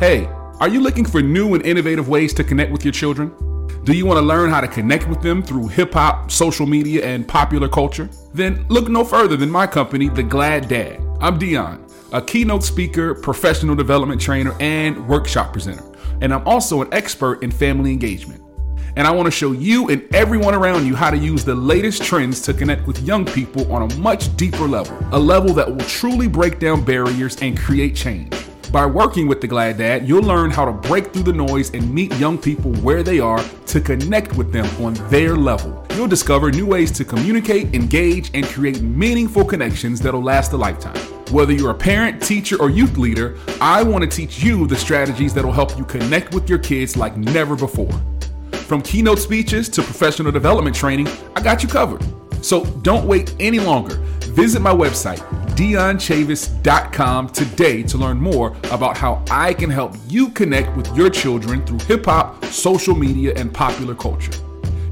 Hey, are you looking for new and innovative ways to connect with your children? Do you want to learn how to connect with them through hip hop, social media, and popular culture? Then look no further than my company, The Glad Dad. I'm Dion, a keynote speaker, professional development trainer, and workshop presenter. And I'm also an expert in family engagement. And I want to show you and everyone around you how to use the latest trends to connect with young people on a much deeper level, a level that will truly break down barriers and create change. By working with the Glad Dad, you'll learn how to break through the noise and meet young people where they are to connect with them on their level. You'll discover new ways to communicate, engage, and create meaningful connections that'll last a lifetime. Whether you're a parent, teacher, or youth leader, I want to teach you the strategies that'll help you connect with your kids like never before. From keynote speeches to professional development training, I got you covered. So don't wait any longer. Visit my website, dionchavis.com today to learn more about how I can help you connect with your children through hip hop, social media, and popular culture.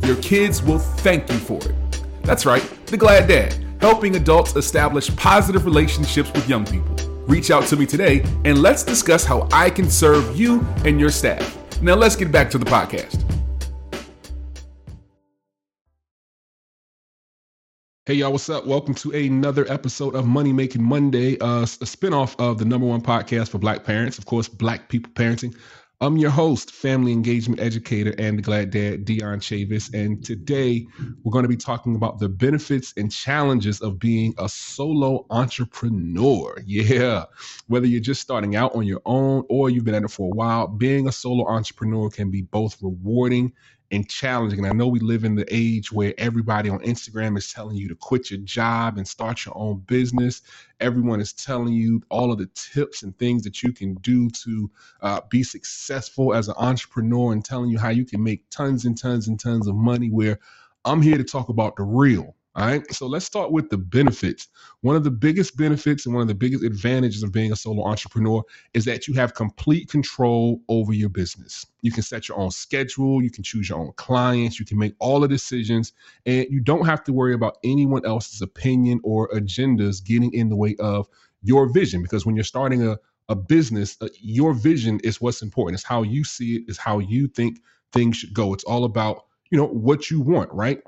Your kids will thank you for it. That's right, The Glad Dad, helping adults establish positive relationships with young people. Reach out to me today and let's discuss how I can serve you and your staff. Now, let's get back to the podcast. Hey y'all, what's up? Welcome to another episode of Money Making Monday, uh, a spinoff of the number one podcast for Black parents, of course, Black people parenting. I'm your host, family engagement educator, and the glad dad, Dion Chavis. And today we're going to be talking about the benefits and challenges of being a solo entrepreneur. Yeah. Whether you're just starting out on your own or you've been at it for a while, being a solo entrepreneur can be both rewarding and challenging. And I know we live in the age where everybody on Instagram is telling you to quit your job and start your own business. Everyone is telling you all of the tips and things that you can do to uh, be successful as an entrepreneur and telling you how you can make tons and tons and tons of money. Where I'm here to talk about the real all right. So let's start with the benefits. One of the biggest benefits and one of the biggest advantages of being a solo entrepreneur is that you have complete control over your business. You can set your own schedule, you can choose your own clients, you can make all the decisions, and you don't have to worry about anyone else's opinion or agendas getting in the way of your vision. Because when you're starting a, a business, uh, your vision is what's important. It's how you see it, is how you think things should go. It's all about, you know, what you want, right?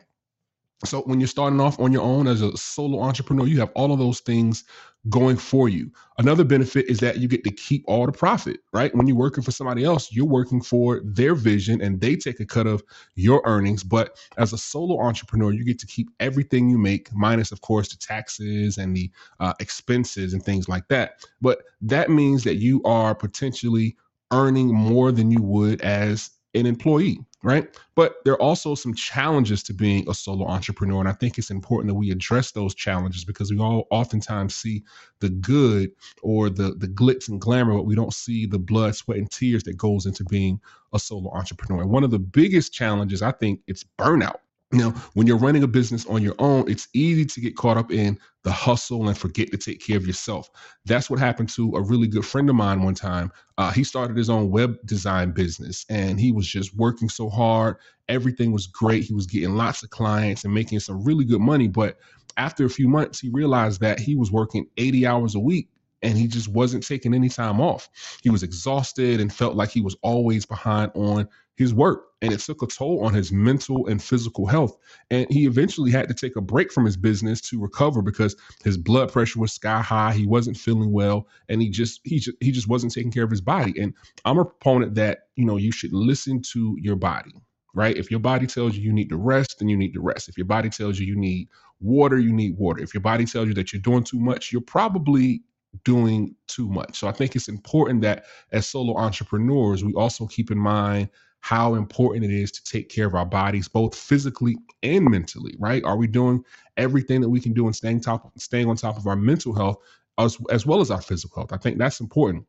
So when you're starting off on your own as a solo entrepreneur, you have all of those things going for you. Another benefit is that you get to keep all the profit, right? When you're working for somebody else, you're working for their vision and they take a cut of your earnings. But as a solo entrepreneur, you get to keep everything you make, minus, of course, the taxes and the uh, expenses and things like that. But that means that you are potentially earning more than you would as an employee right? But there are also some challenges to being a solo entrepreneur. And I think it's important that we address those challenges because we all oftentimes see the good or the, the glitz and glamour, but we don't see the blood, sweat, and tears that goes into being a solo entrepreneur. And one of the biggest challenges, I think, it's burnout. Now, when you're running a business on your own, it's easy to get caught up in the hustle and forget to take care of yourself. That's what happened to a really good friend of mine one time. Uh, he started his own web design business and he was just working so hard. Everything was great. He was getting lots of clients and making some really good money. But after a few months, he realized that he was working 80 hours a week and he just wasn't taking any time off. He was exhausted and felt like he was always behind on his work. And it took a toll on his mental and physical health. And he eventually had to take a break from his business to recover because his blood pressure was sky high. He wasn't feeling well. And he just he just he just wasn't taking care of his body. And I'm a proponent that, you know, you should listen to your body. Right. If your body tells you you need to rest, then you need to rest. If your body tells you you need water, you need water. If your body tells you that you're doing too much, you're probably doing too much. So I think it's important that as solo entrepreneurs, we also keep in mind how important it is to take care of our bodies, both physically and mentally, right? Are we doing everything that we can do and staying top staying on top of our mental health as, as well as our physical health? I think that's important.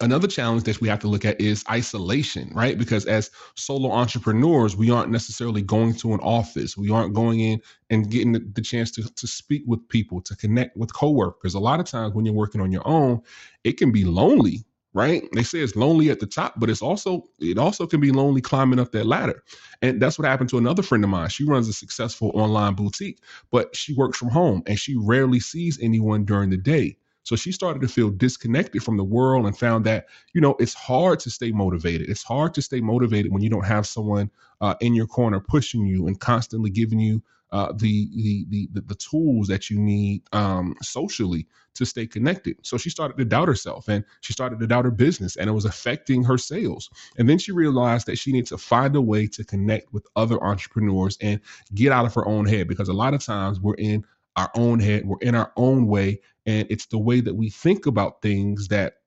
Another challenge that we have to look at is isolation, right? Because as solo entrepreneurs, we aren't necessarily going to an office. We aren't going in and getting the, chance to, to speak with people, to connect with coworkers. A lot of times when you're working on your own, it can be lonely, right? They say it's lonely at the top, but it's also it also can be lonely climbing up that ladder. And that's what happened to another friend of mine. She runs a successful online boutique, but she works from home and she rarely sees anyone during the day. So she started to feel disconnected from the world and found that, you know, it's hard to stay motivated. It's hard to stay motivated when you don't have someone uh, in your corner pushing you and constantly giving you uh, the, the, the the tools that you need um, socially to stay connected. So she started to doubt herself and she started to doubt her business, and it was affecting her sales. And then she realized that she needs to find a way to connect with other entrepreneurs and get out of her own head because a lot of times we're in our own head, we're in our own way, and it's the way that we think about things that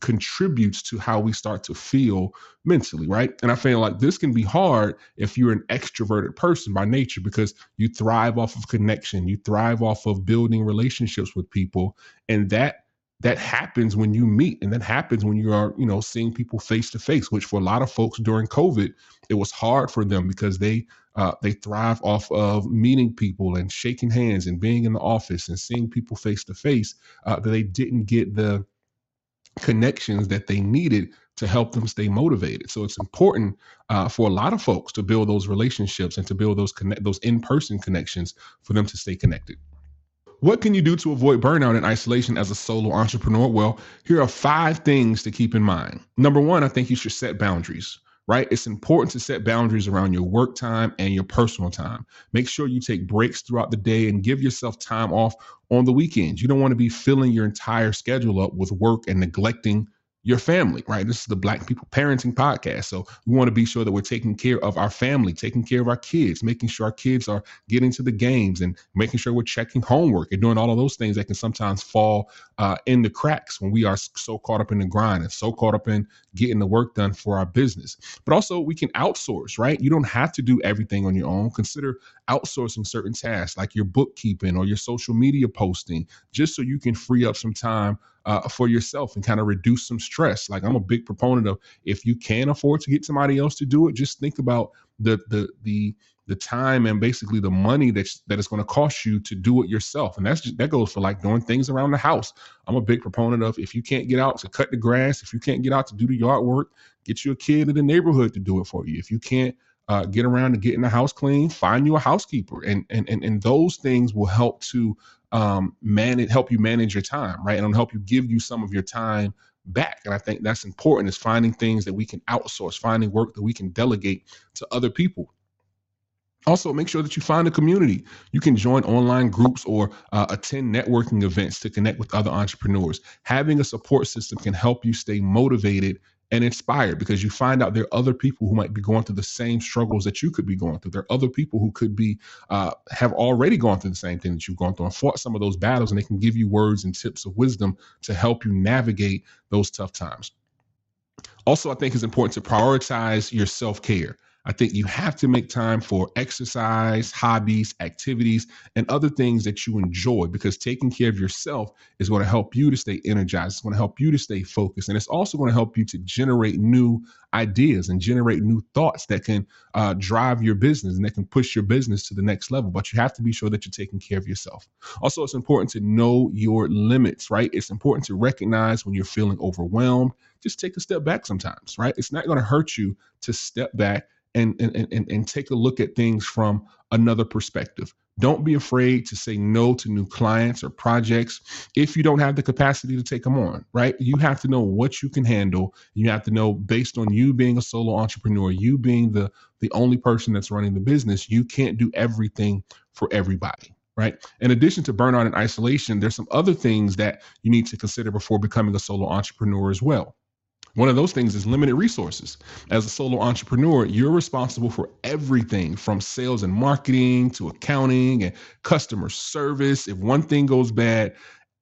contributes to how we start to feel mentally, right? And I feel like this can be hard if you're an extroverted person by nature because you thrive off of connection, you thrive off of building relationships with people, and that that happens when you meet and that happens when you are you know seeing people face to face which for a lot of folks during covid it was hard for them because they uh, they thrive off of meeting people and shaking hands and being in the office and seeing people face to face that they didn't get the connections that they needed to help them stay motivated. So it's important uh, for a lot of folks to build those relationships and to build those connect those in person connections for them to stay connected. What can you do to avoid burnout and isolation as a solo entrepreneur? Well, here are five things to keep in mind. Number one, I think you should set boundaries right? It's important to set boundaries around your work time and your personal time. Make sure you take breaks throughout the day and give yourself time off on the weekends. You don't want to be filling your entire schedule up with work and neglecting your family, right? This is the Black People Parenting Podcast. So we want to be sure that we're taking care of our family, taking care of our kids, making sure our kids are getting to the games and making sure we're checking homework and doing all of those things that can sometimes fall uh, in the cracks when we are so caught up in the grind and so caught up in getting the work done for our business. But also, we can outsource, right? You don't have to do everything on your own. Consider outsourcing certain tasks like your bookkeeping or your social media posting, just so you can free up some time uh, for yourself and kind of reduce some stress. Like I'm a big proponent of if you can afford to get somebody else to do it, just think about the the the the time and basically the money that's that it's going to cost you to do it yourself. And that's just, that goes for like doing things around the house. I'm a big proponent of if you can't get out to cut the grass, if you can't get out to do the yard work, get you a kid in the neighborhood to do it for you. If you can't uh, get around to getting the house clean, find you a housekeeper, and and and, and those things will help to um, manage, help you manage your time, right? And help you give you some of your time back. And I think that's important is finding things that we can outsource, finding work that we can delegate to other people. Also, make sure that you find a community. You can join online groups or uh, attend networking events to connect with other entrepreneurs. Having a support system can help you stay motivated and inspired because you find out there are other people who might be going through the same struggles that you could be going through. There are other people who could be uh, have already gone through the same thing that you've gone through and fought some of those battles, and they can give you words and tips of wisdom to help you navigate those tough times. Also, I think it's important to prioritize your self care. I think you have to make time for exercise, hobbies, activities, and other things that you enjoy because taking care of yourself is going to help you to stay energized. It's going to help you to stay focused. And it's also going to help you to generate new ideas and generate new thoughts that can uh, drive your business and that can push your business to the next level. But you have to be sure that you're taking care of yourself. Also, it's important to know your limits, right? It's important to recognize when you're feeling overwhelmed. Just take a step back sometimes, right? It's not going to hurt you to step back and, and, and, and take a look at things from another perspective. Don't be afraid to say no to new clients or projects if you don't have the capacity to take them on, right? You have to know what you can handle. You have to know based on you being a solo entrepreneur, you being the the only person that's running the business, you can't do everything for everybody, right? In addition to burnout and isolation, there's some other things that you need to consider before becoming a solo entrepreneur as well. One of those things is limited resources. As a solo entrepreneur, you're responsible for everything from sales and marketing to accounting and customer service. If one thing goes bad,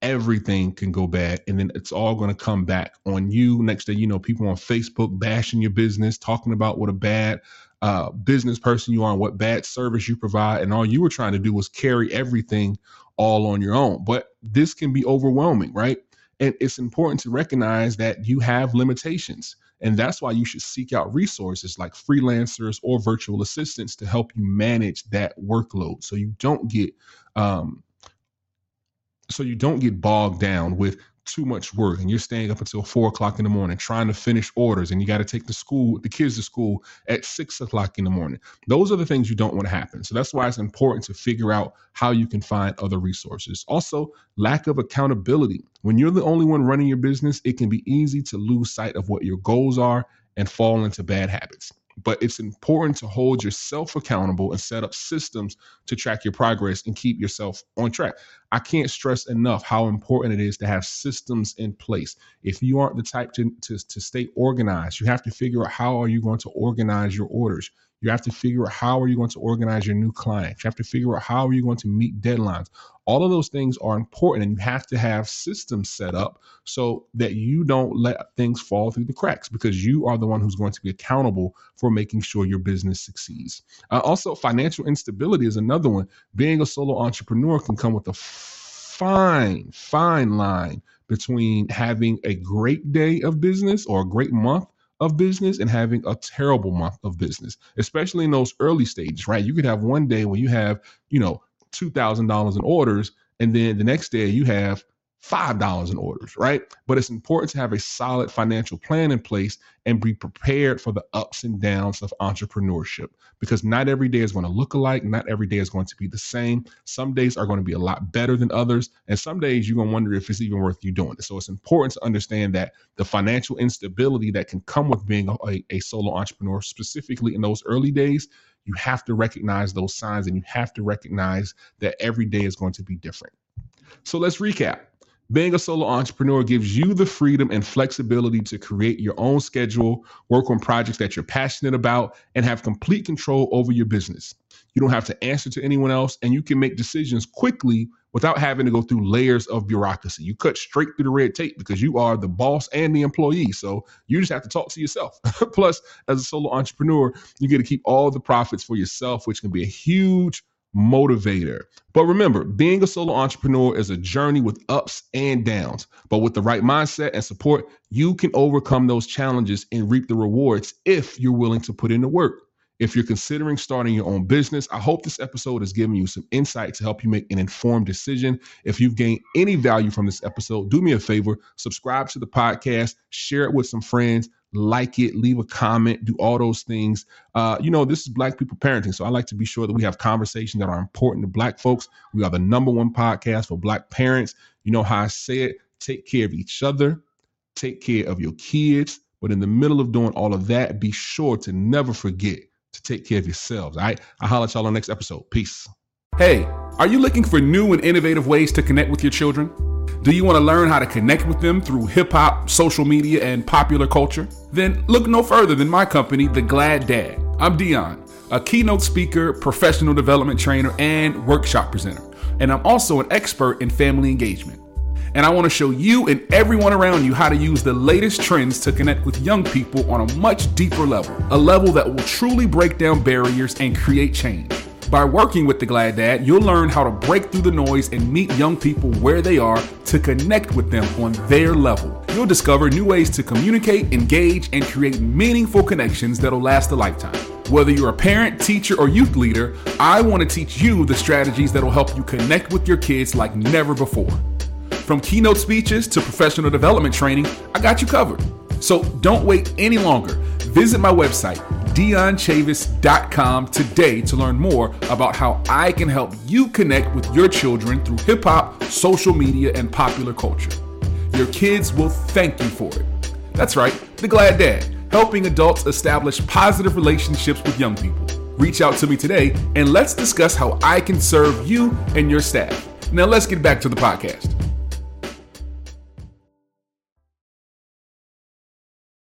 everything can go bad and then it's all going to come back on you next day you know people on facebook bashing your business talking about what a bad uh, business person you are and what bad service you provide and all you were trying to do was carry everything all on your own but this can be overwhelming right and it's important to recognize that you have limitations. And that's why you should seek out resources like freelancers or virtual assistants to help you manage that workload so you don't get um, so you don't get bogged down with too much work and you're staying up until four o'clock in the morning trying to finish orders and you got to take the school the kids to school at six o'clock in the morning. Those are the things you don't want to happen. So that's why it's important to figure out how you can find other resources. Also lack of accountability. When you're the only one running your business it can be easy to lose sight of what your goals are and fall into bad habits but it's important to hold yourself accountable and set up systems to track your progress and keep yourself on track. I can't stress enough how important it is to have systems in place. If you aren't the type to, to, to stay organized, you have to figure out how are you going to organize your orders. You have to figure out how are you going to organize your new clients. You have to figure out how are you going to meet deadlines. All of those things are important, and you have to have systems set up so that you don't let things fall through the cracks because you are the one who's going to be accountable for making sure your business succeeds. Uh, also, financial instability is another one. Being a solo entrepreneur can come with a fine, fine line between having a great day of business or a great month of business and having a terrible month of business, especially in those early stages, right? You could have one day when you have, you know, $2,000 in orders, and then the next day you have $5 in orders, right? But it's important to have a solid financial plan in place and be prepared for the ups and downs of entrepreneurship because not every day is going to look alike. Not every day is going to be the same. Some days are going to be a lot better than others. And some days you're going to wonder if it's even worth you doing it. So it's important to understand that the financial instability that can come with being a, a, a solo entrepreneur, specifically in those early days, you have to recognize those signs and you have to recognize that every day is going to be different. So let's recap. Being a solo entrepreneur gives you the freedom and flexibility to create your own schedule, work on projects that you're passionate about, and have complete control over your business. You don't have to answer to anyone else, and you can make decisions quickly without having to go through layers of bureaucracy. You cut straight through the red tape because you are the boss and the employee. So you just have to talk to yourself. Plus, as a solo entrepreneur, you get to keep all the profits for yourself, which can be a huge motivator. But remember, being a solo entrepreneur is a journey with ups and downs. But with the right mindset and support, you can overcome those challenges and reap the rewards if you're willing to put in the work. If you're considering starting your own business, I hope this episode has given you some insight to help you make an informed decision. If you've gained any value from this episode, do me a favor, subscribe to the podcast, share it with some friends, like it, leave a comment, do all those things. Uh, you know, this is Black People Parenting. So I like to be sure that we have conversations that are important to Black folks. We are the number one podcast for Black parents. You know how I say it take care of each other, take care of your kids. But in the middle of doing all of that, be sure to never forget to take care of yourselves. All right. I'll holler at y'all on the next episode. Peace. Hey, are you looking for new and innovative ways to connect with your children? Do you want to learn how to connect with them through hip hop, social media, and popular culture? Then look no further than my company, The Glad Dad. I'm Dion, a keynote speaker, professional development trainer, and workshop presenter. And I'm also an expert in family engagement. And I want to show you and everyone around you how to use the latest trends to connect with young people on a much deeper level, a level that will truly break down barriers and create change. By working with the Glad Dad, you'll learn how to break through the noise and meet young people where they are to connect with them on their level. You'll discover new ways to communicate, engage, and create meaningful connections that'll last a lifetime. Whether you're a parent, teacher, or youth leader, I want to teach you the strategies that'll help you connect with your kids like never before. From keynote speeches to professional development training, I got you covered. So don't wait any longer. Visit my website, DionChavis.com today to learn more about how I can help you connect with your children through hip hop, social media, and popular culture. Your kids will thank you for it. That's right, The Glad Dad, helping adults establish positive relationships with young people. Reach out to me today and let's discuss how I can serve you and your staff. Now let's get back to the podcast.